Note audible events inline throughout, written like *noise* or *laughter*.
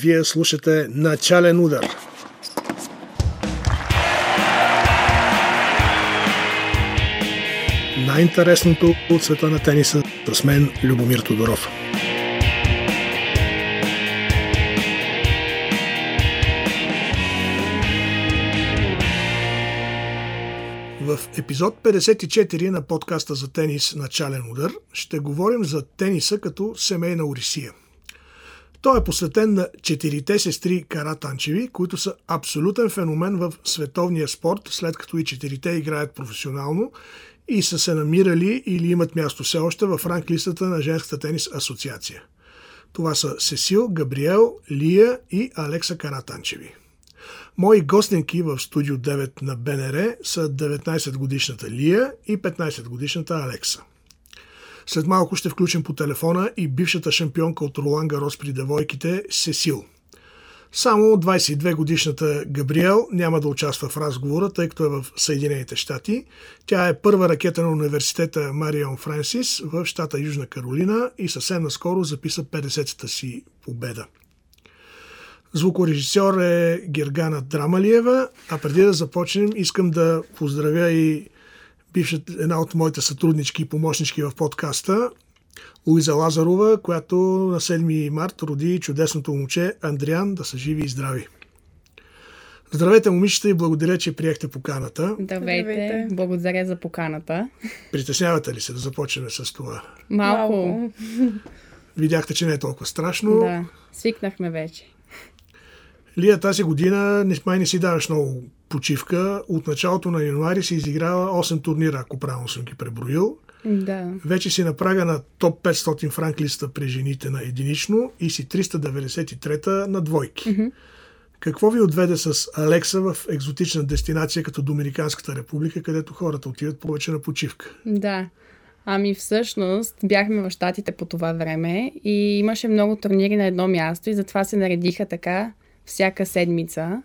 Вие слушате Начален удар. Най-интересното от света на тениса с мен Любомир Тодоров. В епизод 54 на подкаста за тенис Начален удар ще говорим за тениса като семейна орисия. Той е посветен на четирите сестри Каратанчеви, които са абсолютен феномен в световния спорт, след като и четирите играят професионално и са се намирали или имат място все още в ранглистата на Женската тенис асоциация. Това са Сесил, Габриел, Лия и Алекса Каратанчеви. Мои гостенки в студио 9 на БНР са 19-годишната Лия и 15-годишната Алекса. След малко ще включим по телефона и бившата шампионка от Ролан Гарос при девойките Сесил. Само 22-годишната Габриел няма да участва в разговора, тъй като е в Съединените щати. Тя е първа ракета на университета Марион Франсис в щата Южна Каролина и съвсем наскоро записа 50-та си победа. Звукорежисьор е Гергана Драмалиева, а преди да започнем искам да поздравя и бившата, една от моите сътруднички и помощнички в подкаста, Луиза Лазарова, която на 7 март роди чудесното момче Андриан да са живи и здрави. Здравейте, момичета, и благодаря, че приехте поканата. Здравейте. Здравейте. Благодаря за поканата. Притеснявате ли се да започнем с това? Малко. Видяхте, че не е толкова страшно. Да, свикнахме вече. Лия, тази година не, май не си даваш много почивка. От началото на януари си изиграла 8 турнира, ако правилно съм ги преброил. Да. Вече си на прага на топ 500 франк листа при жените на единично и си 393-та на двойки. Mm-hmm. Какво ви отведе с Алекса в екзотична дестинация като Доминиканската република, където хората отиват повече на почивка? Да. Ами всъщност бяхме в Штатите по това време и имаше много турнири на едно място и затова се наредиха така всяка седмица.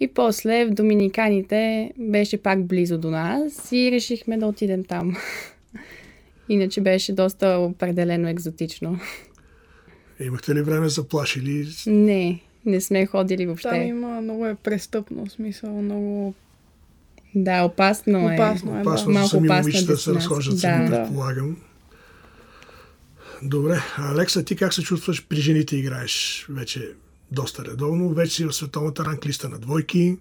И после в Доминиканите беше пак близо до нас и решихме да отидем там. *laughs* Иначе беше доста определено екзотично. Имахте ли време за плашили? Не, не сме ходили въобще. Там има много е престъпно, смисъл, много... Да, опасно е. Опасно е, Опасно да. за сами опасна момичета да се разхождат Да. сами, Да. предполагам. Добре, Алекса, ти как се чувстваш при жените играеш вече доста редовно? Вече си в световната ранглиста на двойки.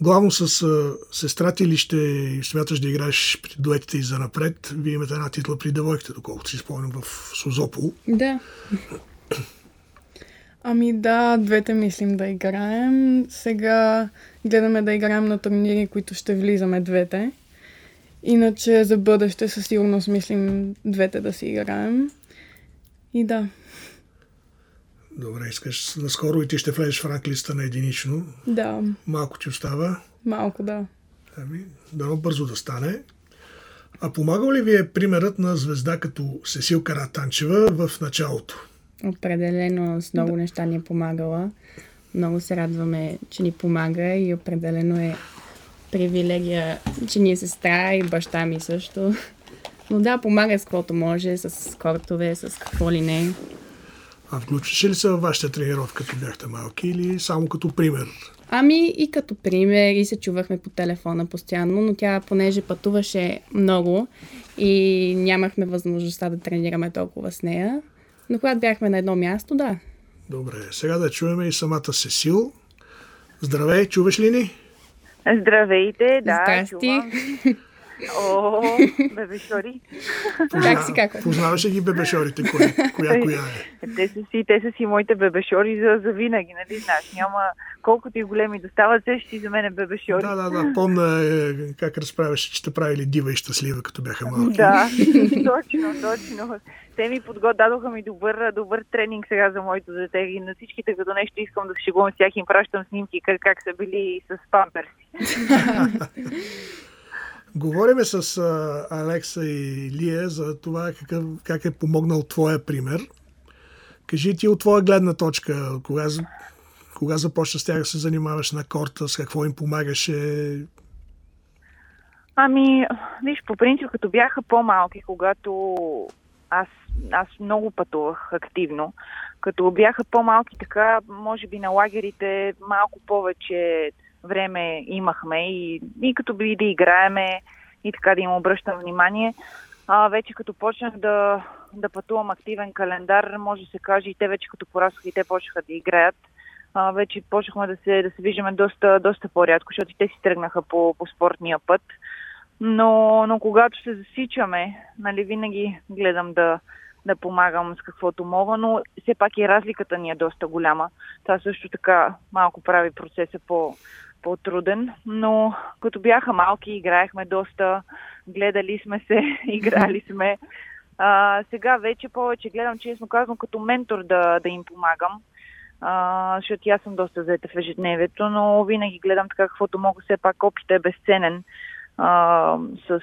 Главно с сестра ти ли ще смяташ да играеш дуетите и за напред? Вие имате една титла при девойките, доколкото си спомням в Созопол. Да. Ами да, двете мислим да играем. Сега гледаме да играем на турнири, които ще влизаме двете. Иначе за бъдеще със сигурност мислим двете да си играем. И да, Добре, искаш наскоро и ти ще влезеш в ранглиста на единично. да, Малко ти остава. малко да. Ами, дано бързо да стане. А помагал ли ви е примерът на звезда като Сесил Каратанчева в началото? Определено с много неща ни е помагала. Много се радваме, че ни помага и определено е привилегия, че ни е сестра и баща ми също. Но да, помага с каквото може, с кортове, с какво ли не. А включваше ли се във вашата тренировка, като бяхте малки или само като пример? Ами и като пример, и се чувахме по телефона постоянно, но тя, понеже пътуваше много и нямахме възможността да тренираме толкова с нея, но когато бяхме на едно място, да. Добре, сега да чуем и самата Сесил. Здравей, чуваш ли ни? Здравейте, да, Здрасти. чувам. *laughs* О, *laughs* бебешори. Как си, как? Познаваш ли ги бебешорите? Коя, коя, коя е? Те са си, те са си моите бебешори за, за винаги, нали знаеш? Няма колкото и големи да стават, те ще си за мен е бебешори. Да, да, да. Помна е, как разправяше, че те правили дива и щастлива, като бяха малки. Да, *laughs* точно, точно. Те ми подго... дадоха ми добър, добър тренинг сега за моето дете и на всичките като нещо искам да се шегувам с тях им пращам снимки как, как са били с памперси. *laughs* Говориме с а, Алекса и Лия за това какъв, как е помогнал твоя пример. Кажи ти от твоя гледна точка, кога, кога започна с тях да се занимаваш на корта, с какво им помагаше? Ами, виж, по принцип, като бяха по-малки, когато аз аз много пътувах активно. Като бяха по-малки така, може би на лагерите малко повече време имахме и, и като би да играеме и така да им обръщам внимание. А, вече като почнах да, да пътувам активен календар, може да се каже и те вече като пораснаха и те почнаха да играят. А, вече почнахме да се, да се виждаме доста, доста по-рядко, защото те си тръгнаха по, по спортния път. Но, но когато се засичаме, нали, винаги гледам да, да помагам с каквото мога, но все пак и разликата ни е доста голяма. Това също така малко прави процеса по, по-труден, но като бяха малки, играехме доста, гледали сме се, *laughs* играли сме. А, сега вече повече гледам, честно казвам, като ментор да, да им помагам, а, защото аз съм доста заета в ежедневието, но винаги гледам така каквото мога, все пак опит е безценен а, с,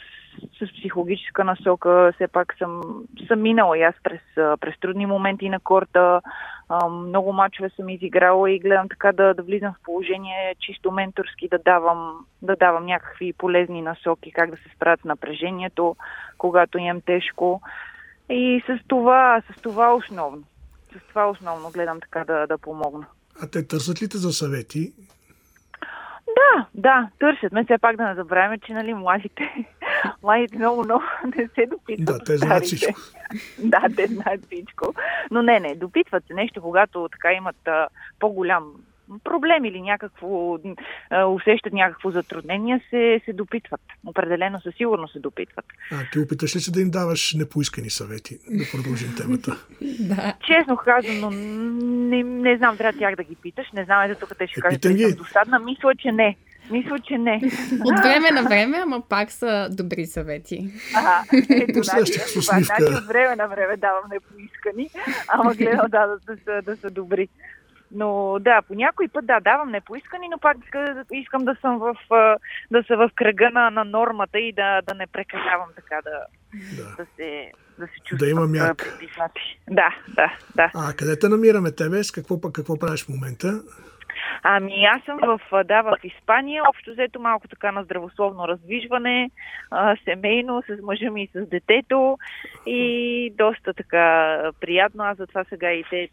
с психологическа насока. Все пак съм, съм минала и аз през, през трудни моменти на корта. А, много мачове съм изиграла и гледам така да, да влизам в положение чисто менторски, да давам, да давам някакви полезни насоки, как да се справят с напрежението, когато имам тежко. И с това, с това основно. С това основно гледам така да, да помогна. А те търсят ли те за съвети? Да, да, търсят ме. Все пак да не забравяме, че нали, младите, *laughs* младите много, много не се допитват. Да, те знаят всичко. *laughs* да, те знаят всичко. Но не, не, допитват се нещо, когато така имат а, по-голям проблем или някакво, усещат някакво затруднение, се, се допитват. Определено със сигурност се допитват. А ти опиташ ли се да им даваш непоискани съвети? Да продължим темата. *laughs* да. Честно казано, не, не знам, трябва тях да ги питаш. Не знам, ето тук те ще Е, кажат, питам че ги. съм досадна. Мисля, че не. Мисля, че не. От време на време, ама пак са добри съвети. Ага, ето, *laughs* значи, това, усмивка. значи от време на време давам непоискани, ама гледам да, да, да, са, да са добри. Но да, по някой път да, давам непоискани, но пак иска- искам да съм в, да са в кръга на, на нормата и да, да не прекалявам така, да, Да. да се, да се чувствам има а, мяк. притиснати. Да, да, да. А къде те намираме тебе? С какво, какво правиш в момента? Ами аз съм в, да, в Испания, общо взето малко така на здравословно раздвижване, а, семейно, с мъжа ми и с детето и доста така приятно. Аз затова сега и те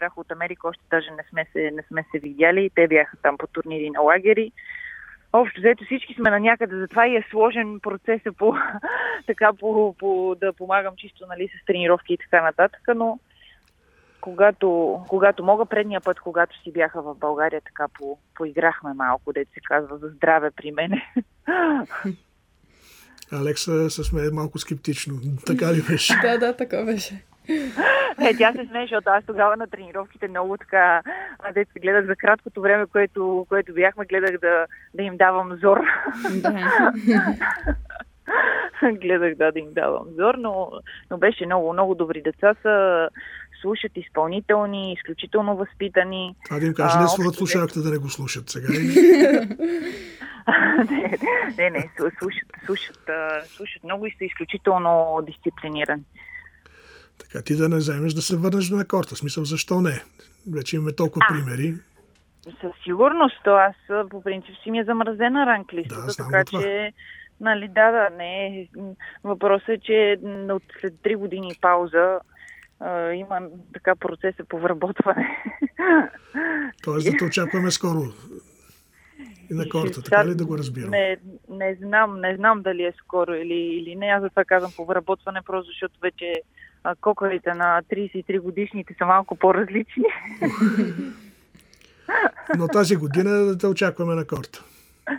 прибраха от Америка, още даже не сме се, не сме се видяли. Те бяха там по турнири на лагери. Общо взето всички сме на някъде, затова и е сложен процеса по, *laughs* така, по, по, да помагам чисто нали, с тренировки и така нататък, но когато, когато мога предния път, когато си бяха в България, така по, поиграхме малко, дете се казва, за здраве при мене. *laughs* Алекса се смее малко скептично. Така ли беше? *laughs* Да, да, така беше. Е, тя се смее, защото аз тогава на тренировките много така, а, дете гледах за краткото време, което, което бяхме, гледах да, да им давам зор. Да. *laughs* гледах да, да им давам зор, но, но беше много, много добри деца са, слушат изпълнителни, изключително възпитани. Това да им кажа, не взето- слушалките да не го слушат сега. И... *laughs* не, не, не, слу- слушат, слушат, слушат много и са изключително дисциплинирани. Така ти да не вземеш да се върнеш на корта. Смисъл, защо не? Вече имаме толкова примери. Със сигурност, то аз а, по принцип си ми е замразена ранглистата, Да, така това. че, нали, да, да, не е. Въпросът е, че от след 3 години пауза а, има така процеса по вработване. *laughs* Тоест да те очакваме скоро и на корта, така ли да го разбирам? Не, не знам, не знам дали е скоро или, или не. Аз затова казвам по вработване, просто защото вече а, кокалите на 33 годишните са малко по-различни. *laughs* Но тази година да те очакваме на корта.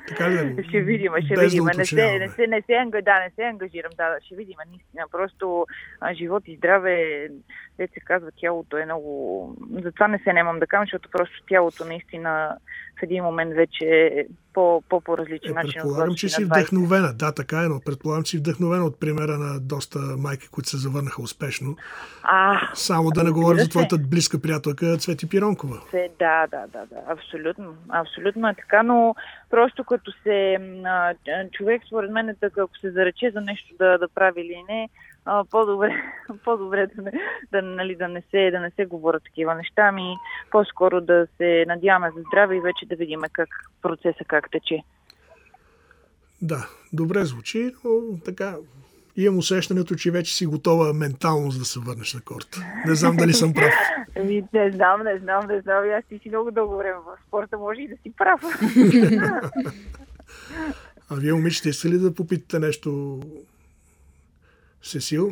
Така ли да? Ще видим, ще Без видим. да не, се, не, се, не, се, анга- да, не се ангажирам, да, да, ще видим. Наистина, просто а, живот и здраве, де се казва, тялото е много... Затова не се немам да кажа, защото просто тялото наистина в един момент вече по, по, по-различен Е, начин. предполагам, че си си на 20. вдъхновена. Да, така е, но предполагам, че си вдъхновена от примера на доста майки, които се завърнаха успешно. А, Само да не говорим за твоята близка приятелка Цвети Пиронкова. Се, да, да, да, да, абсолютно. Абсолютно е така, но просто като се а, човек, според мен, е така, ако се зарече за нещо да, да прави или не, а, по-добре, *laughs* по-добре да, не, да, нали, да, не се, да не се говорят такива неща, ми по-скоро да се надяваме за здраве и вече да видим как процеса как тече. Да, добре звучи, но така имам усещането, че вече си готова ментално за да се върнеш на корта. Не знам дали съм прав. *laughs* Ами, не знам, не знам, не знам. Аз ти си много дълго време в спорта, може и да си прав. *laughs* а вие, момичета, ли да попитате нещо Сесил?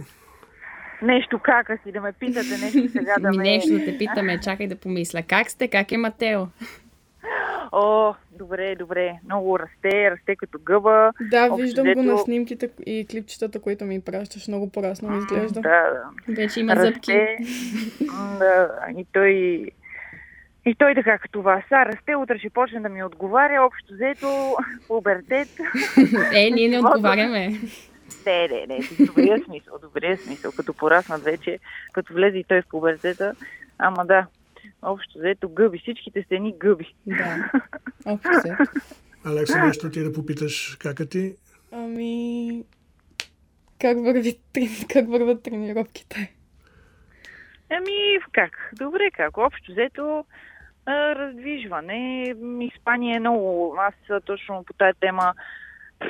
Нещо кака си, да ме питате нещо сега да *laughs* ме... Нещо да те питаме, чакай да помисля. Как сте? Как е Матео? О, добре, добре. Много расте, расте като гъба. Да, Общо виждам дето... го на снимките и клипчетата, които ми пращаш. Много по-расно ми изглежда. Да, да. Вече има расте, зъбки. Да, и той... И той така като вас. А, расте, утре ще почне да ми отговаря. Общо взето, *laughs* пубертет. *laughs* е, ние не отговаряме. Не, не, не, в добрия *laughs* смисъл, добрия смисъл. Като пораснат вече, като влезе и той в пубертета. Ама да, Общо взето гъби. Всичките стени гъби. Да. *laughs* Общо взето. Алекса, нещо ти да попиташ кака ти? Ами... Как, върви, как върват тренировките? Ами, как? Добре, как? Общо взето раздвижване. Испания е много... Аз точно по тази тема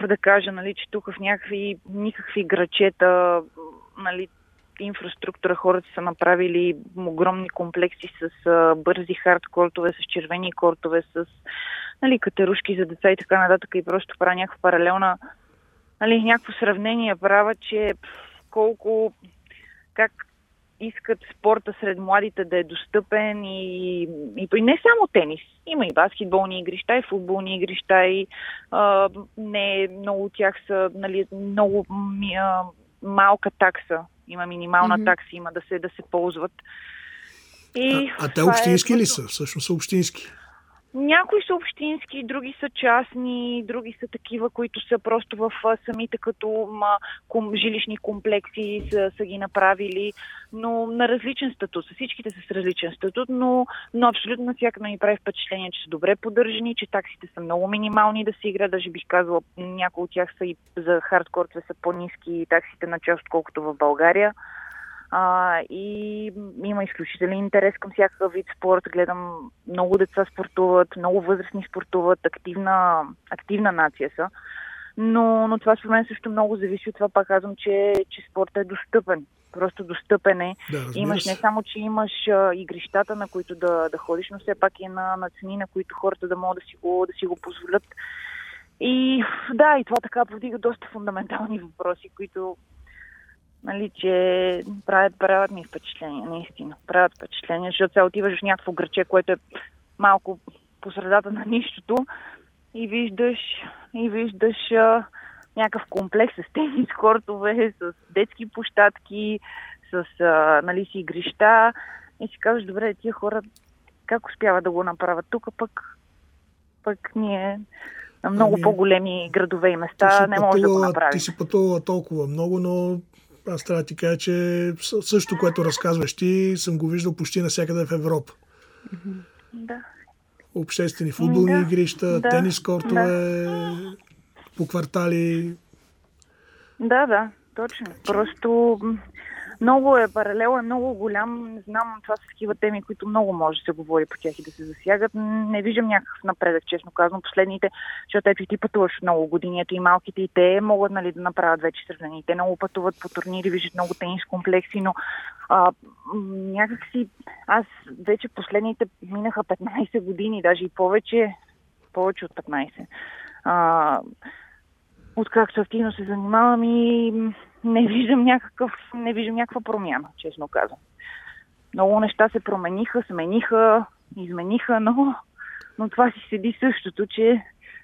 да кажа, нали, че тук в някакви никакви грачета, нали, инфраструктура хората са направили огромни комплекси с а, бързи хард кортове, с червени кортове, с нали, катерушки за деца и така нататък и просто правя някаква паралелна нали, някакво сравнение правя, че колко как искат спорта сред младите да е достъпен и, и, и не само тенис. Има и баскетболни игрища, и футболни игрища, и а, не много от тях са нали, много а, малка такса има минимална mm-hmm. такса, има да се, да се ползват. И а, а те общински е... ли са? Всъщност са общински. Някои са общински, други са частни, други са такива, които са просто в самите като жилищни комплекси са, са ги направили, но на различен статут. Всичките са с различен статут, но, но абсолютно навсякъде ми прави впечатление, че са добре поддържани, че таксите са много минимални да се игра. Даже бих казала, някои от тях са и за хардкортове са по-низки таксите на част, отколкото в България. А, и има изключителен интерес към всякакъв вид спорт. Гледам много деца спортуват, много възрастни спортуват, активна, активна нация са. Но, но това според мен също много зависи от това, пак казвам, че, че спортът е достъпен. Просто достъпен е. Да, имаш не само, че имаш а, игрищата, на които да, да ходиш, но все пак и на, на цени, на които хората да могат да си го, да си го позволят. И да, и това така повдига доста фундаментални въпроси, които нали, че правят, правят ми впечатление, наистина. Правят впечатление, защото сега отиваш в някакво граче, което е малко по средата на нищото и виждаш, и виждаш а, някакъв комплекс с тенис кортове, с детски площадки, с а, нали, си игрища и си казваш, добре, тия хора как успяват да го направят тук, пък, пък ние на много ами, по-големи градове и места не може да го направим. Ти си пътувала толкова много, но аз трябва да ти кажа, че също, което разказваш ти, съм го виждал почти навсякъде в Европа. Да. Обществени футболни да. игрища, да. тенис кортове, да. по квартали. Да, да, точно. Просто много е, паралел е много голям. Знам, това са такива теми, които много може да се говори по тях и да се засягат. Не виждам някакъв напредък, честно казвам. Последните, защото ето ти пътуваш много години, ето и малките и те могат нали, да направят вече сравнение. Те много пътуват по турнири, виждат много тенис комплекси, но а, някакси аз вече последните минаха 15 години, даже и повече, повече от 15. А, откакто активно се занимавам и не виждам, някакъв, не виждам някаква промяна, честно казвам. Много неща се промениха, смениха, измениха, но, но това си седи същото, че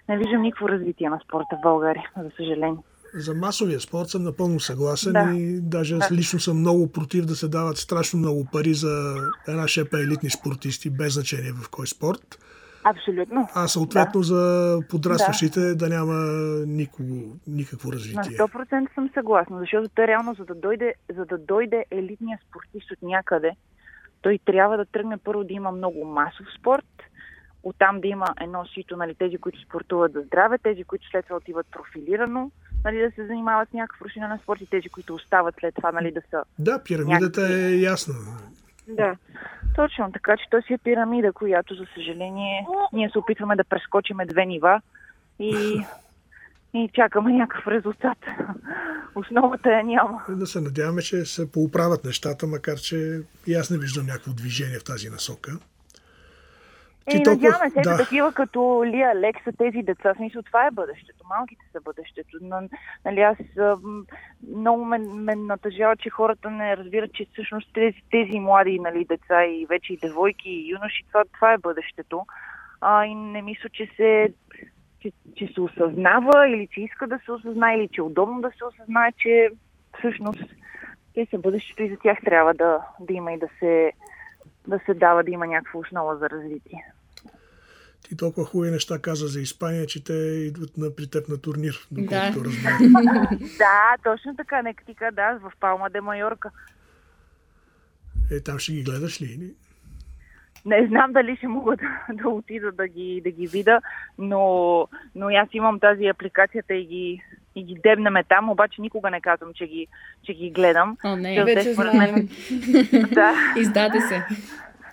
не виждам никакво развитие на спорта в България, за съжаление. За масовия спорт съм напълно съгласен да. и даже да. лично съм много против да се дават страшно много пари за една шепа елитни спортисти, без значение в кой спорт. Абсолютно. А съответно да. за подрастващите да. да няма никого, никакво развитие. На 100% съм съгласна, защото те реално за да дойде, за да дойде елитният спортист от някъде, той трябва да тръгне първо да има много масов спорт, оттам да има едно сито, нали, тези, които спортуват за здраве, тези, които след това отиват профилирано, нали, да се занимават с някакъв рушинен спорт и тези, които остават след това нали, да са... Да, пирамидата някакви... е ясна. Да, точно така, че то си е пирамида, която, за съжаление, ние се опитваме да прескочиме две нива и, и чакаме някакъв резултат. Основата я няма. Да се надяваме, че се поуправят нещата, макар че и аз не виждам някакво движение в тази насока. И толкова... надяваме се, да. такива като Лия Лек са тези деца. Смисъл, това е бъдещето. Малките са бъдещето. Но, нали, аз много ме, ме натъжава, че хората не разбират, че всъщност тези, тези млади нали, деца и вече и девойки и юноши, това, това е бъдещето. А, и не мисля, че се че, че се осъзнава или че иска да се осъзнае или че е удобно да се осъзнае, че всъщност те са бъдещето и за тях трябва да, да има и да се, да се дава, да има някаква основа за развитие. Ти толкова хубави неща каза за Испания, че те идват на, при теб на турнир, доколкото да. *laughs* да, точно така. Нека ти кажа, да, в Палма де Майорка. Е, там ще ги гледаш ли? Не знам дали ще мога да, да отида да ги, да ги видя, но, но аз имам тази апликацията и ги, и ги дебнеме там, обаче никога не казвам, че ги, че ги гледам. О, не, вече знаем. *laughs* да. Издаде се.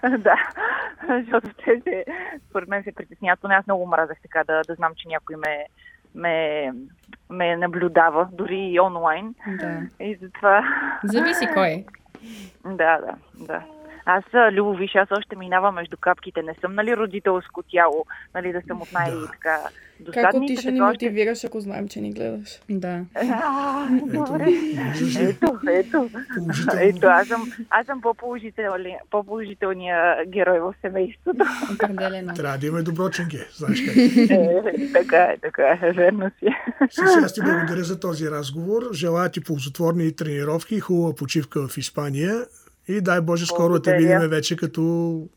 *laughs* да, *laughs* защото те се, според мен се притесняват. Поне аз много мразех така да, да знам, че някой ме, ме, ме наблюдава, дори и онлайн. Да. И затова... Зависи кой. *laughs* Да, да, да. Аз, Любо, виж, аз още минавам между капките. Не съм, нали, родителско тяло, нали, да съм от най-така досадните. Как ти ще ни мотивираш, ако знаем, че ни гледаш? Да. А, добре. Ето, ето. Ето, аз съм, аз съм по-положителния, по-положителния герой в семейството. Трябва да имаме доброченки, знаеш как. Е, така е, така е, верно си. Сега ти благодаря за този разговор. Желая ти ползотворни тренировки и хубава почивка в Испания. И дай Боже, скоро да те видим вече като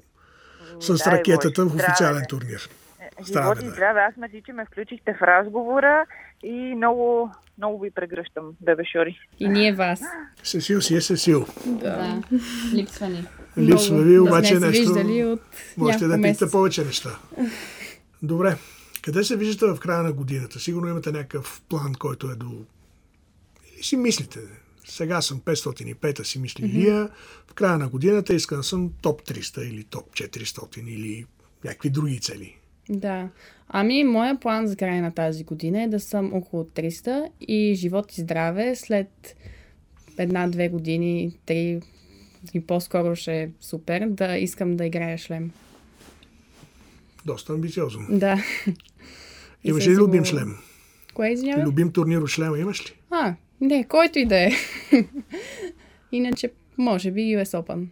с дай ракетата Боже, в официален здраве. турнир. Живот и здраве. Аз ме че ме включихте в разговора и много, много ви прегръщам, бебе Шори. И ние вас. Сесил си е Сесил. Да. да. Липсва ни. Липсва ви, обаче да нещо... от Можете да питате повече неща. Добре. Къде се виждате в края на годината? Сигурно имате някакъв план, който е до... Или си мислите? Сега съм 505, си мисли mm-hmm. Лия. В края на годината искам да съм топ 300 или топ 400 или някакви други цели. Да. Ами, моя план за края на тази година е да съм около 300 и живот и здраве след една-две години, три и по-скоро ще е супер да искам да играя шлем. Доста амбициозно. Да. Имаш ли любим шлем? Кое извинявай? Любим турнир от шлема имаш ли? А, не, който и да е. *laughs* Иначе, може би US Open.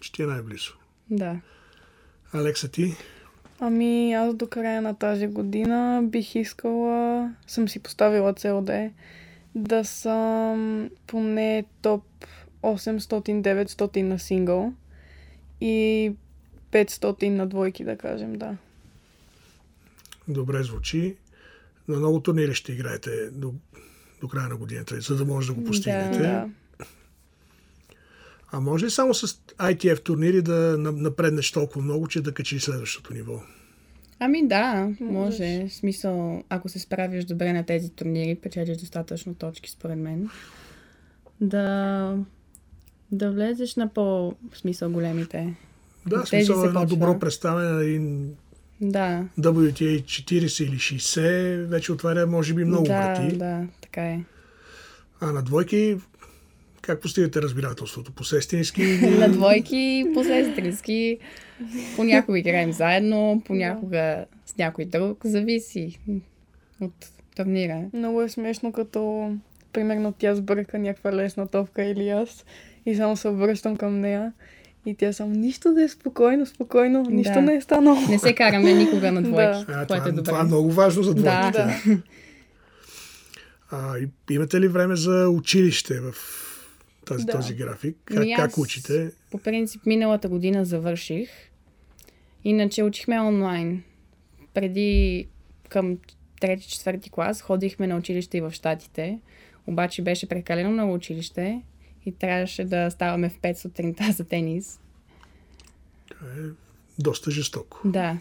Ще е най-близо. Да. Алекса, ти? Ами, аз до края на тази година бих искала, съм си поставила цел да е, да съм поне топ 800-900 на сингъл и 500 на двойки, да кажем, да. Добре звучи. На много турнири ще играете до до края на годината, за да може да го постигнете. Да. А може ли само с ITF турнири да напреднеш толкова много, че да качи следващото ниво? Ами да, може. В смисъл, ако се справиш добре на тези турнири, печелиш достатъчно точки, според мен. Да, да влезеш на по смисъл големите. Да, смисъл едно добро представяне и да. WTA 40 или 60 вече отваря, може би, много да, врати. Да, така е. А на двойки, как постигате разбирателството? По сестрински? *laughs* на двойки по сестрински. Понякога играем заедно, понякога с някой друг. Зависи от турнира. Много е смешно, като примерно тя сбърка някаква лесна топка или аз и само се обръщам към нея и тя само, нищо да е спокойно, спокойно, да. нищо не е станало. Не се караме никога на двойки, да. което е добре. Това е много важно за двойките. Да. да. А, имате ли време за училище в тази, да. този график? Как, ами как учите? По принцип, миналата година завърших. Иначе учихме онлайн. Преди към трети-четвърти клас ходихме на училище и в Штатите. Обаче беше прекалено много училище и трябваше да ставаме в 5 сутринта *laughs* за тенис. Това е доста жестоко. Да.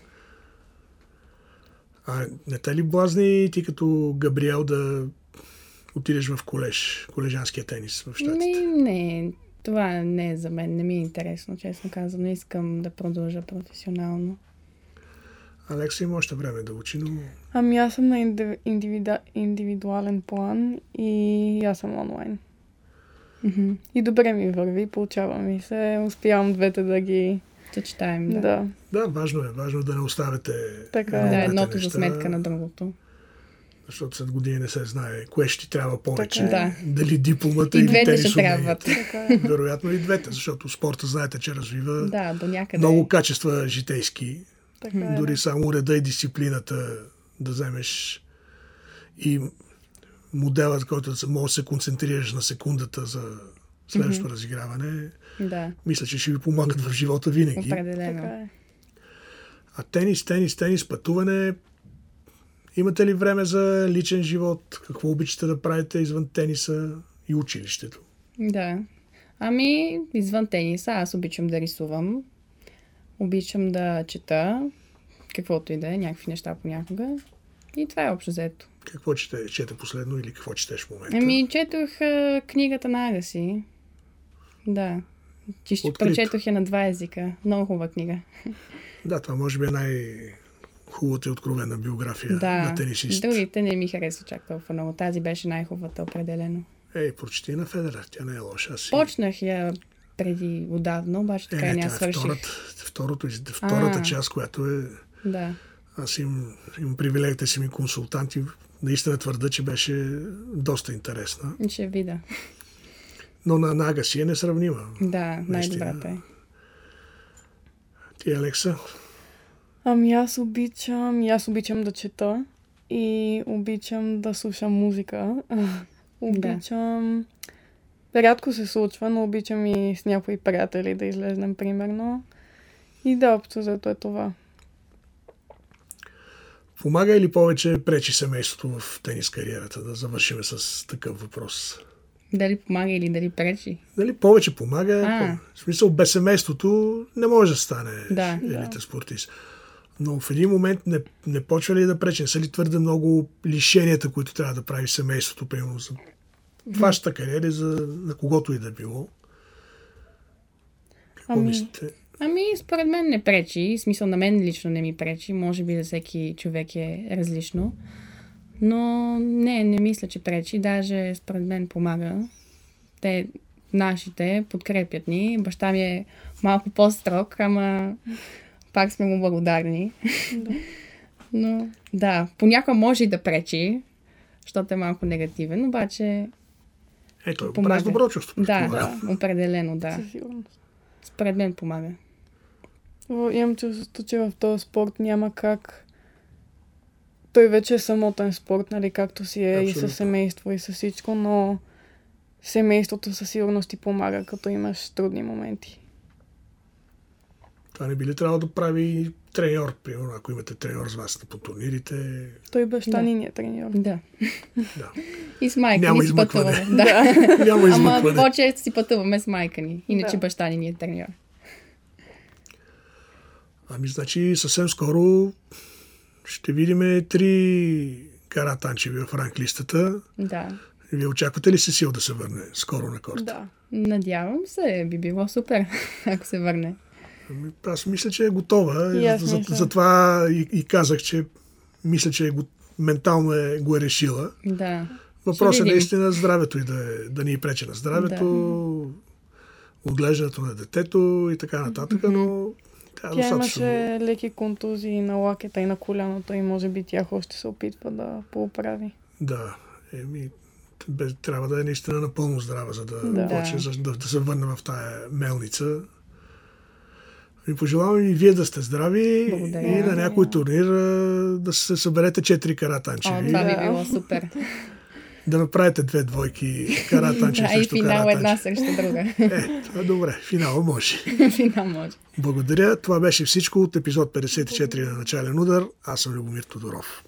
А не те ли блазни ти като Габриел да отидеш в колеж, колежанския тенис в щатите? Не, не, това не е за мен, не ми е интересно, честно казано. Искам да продължа професионално. Алекса има още време да учи, но Ами аз съм на индиви- индивида... индивидуален план и аз съм онлайн. И добре ми върви, получава ми се. Успявам двете да ги... Съчетаем, Да. да. да. да, важно е. Важно е да не оставяте Така е. Да, едното за сметка на другото. Защото след години не се знае кое ще ти трябва повече. Така е. Дали дипломата И или двете ще уменията. трябват. Така е. Вероятно и двете, защото спорта знаете, че развива Да, до някъде. много качества житейски. Така е. Дори само реда и дисциплината да вземеш и моделът, който може да се концентрираш на секундата за следващото разиграване, Да, мисля, че ще ви помагат в живота винаги. определено. Е. А тенис, тенис, тенис, пътуване. Имате ли време за личен живот? Какво обичате да правите извън тениса и училището? Да. Ами, извън тениса, аз обичам да рисувам. Обичам да чета, каквото и да е, някакви неща понякога. И това е общо взето. Какво чете, чете последно или какво четеш в момента? Ами, четох а, книгата на Агаси. Да. Открито. прочетох я на два езика. Много хубава книга. Да, това може би е най-хубавата и откровена биография Да. на тенисист. Другите не ми харесва чак толкова много. Тази беше най-хубавата, определено. Ей, прочети на Федерер, тя не е лоша. Си... Почнах я преди отдавна, обаче така е, не, не е свърших. втората, второто, втората А. част, която е... Да. Аз им, имам привилегията си ми консултанти. Наистина твърда, че беше доста интересна. Ще видя. Но на Нага си е несравнима. Да, най-добрата е. Ти, Алекса, Ами аз обичам, аз обичам да чета и обичам да слушам музика. обичам... Рядко се случва, но обичам и с някои приятели да излезнем, примерно. И да, общо зато е това. Помага или повече пречи семейството в тенис кариерата? Да завършим с такъв въпрос. Дали помага или дали пречи? Дали повече помага? А. В смисъл, без семейството не може да стане Да. елитен Да. спортист. Но в един момент не, не почва ли да пречи? Не са ли твърде много лишенията, които трябва да прави семейството, примерно за вашата кариера, за на когото и да било? Какво Ами, мислите? Ами, според мен не пречи. В смисъл на мен лично не ми пречи. Може би за всеки човек е различно. Но не, не мисля, че пречи. Даже според мен помага. Те, нашите, подкрепят ни. Баща ми е малко по-строг, ама пак сме му благодарни. Да. *laughs* Но да, понякога може и да пречи, защото е малко негативен, обаче Е, той го прави добро чувство. да, да, определено да. със сигурност. Според мен помага. Имам чувството, че в този спорт няма как. Той вече е самотен спорт, нали, както си е и Абсолютно. със семейство и с всичко, но семейството със сигурност ти помага, като имаш трудни моменти. Това не би ли трябвало да прави треньор, примерно, ако имате треньор с вас по турнирите? Той баща Да. ни е треньор. Да. Да. И с майка Няма ни си пътуваме. *laughs* Да. Няма Ама измъкване. по-често си пътуваме с майка ни. Иначе Да. баща ни ни е треньор. Ами, значи, съвсем скоро ще видим три кара танчеви в ранглистата. Да. Вие очаквате ли Сесил да се върне скоро на корта? Да. Надявам се, би било супер, *laughs* ако се върне. Ами, аз мисля, че е готова. И аз За- мисля. Затова и, и казах, че мисля, че е го, ментално е, го е решила. Да. Въпросът е наистина здравето и да, е- да ни прече на здравето, отглеждането на детето и така нататък, но тя, Тя достатъчно. имаше леки контузии на лакета и на коляното и може би тях още се опитва да поуправи. Да, еми, трябва да е наистина напълно здрава, за да, Да. почне, да, да се върне в тая мелница. Ви пожелавам и вие да сте здрави Благодаря. и на някой турнир да се съберете четири О, каратанчеви. това би било супер. *laughs* Да направите две двойки каратанчеви Да, *laughs* и срещу финал една каратанчеви. срещу друга. *laughs* Е, това е добре. Финала може. *laughs* финал може. Благодаря. Това беше всичко от епизод 54 на Начален удар. Аз съм Любомир Тодоров.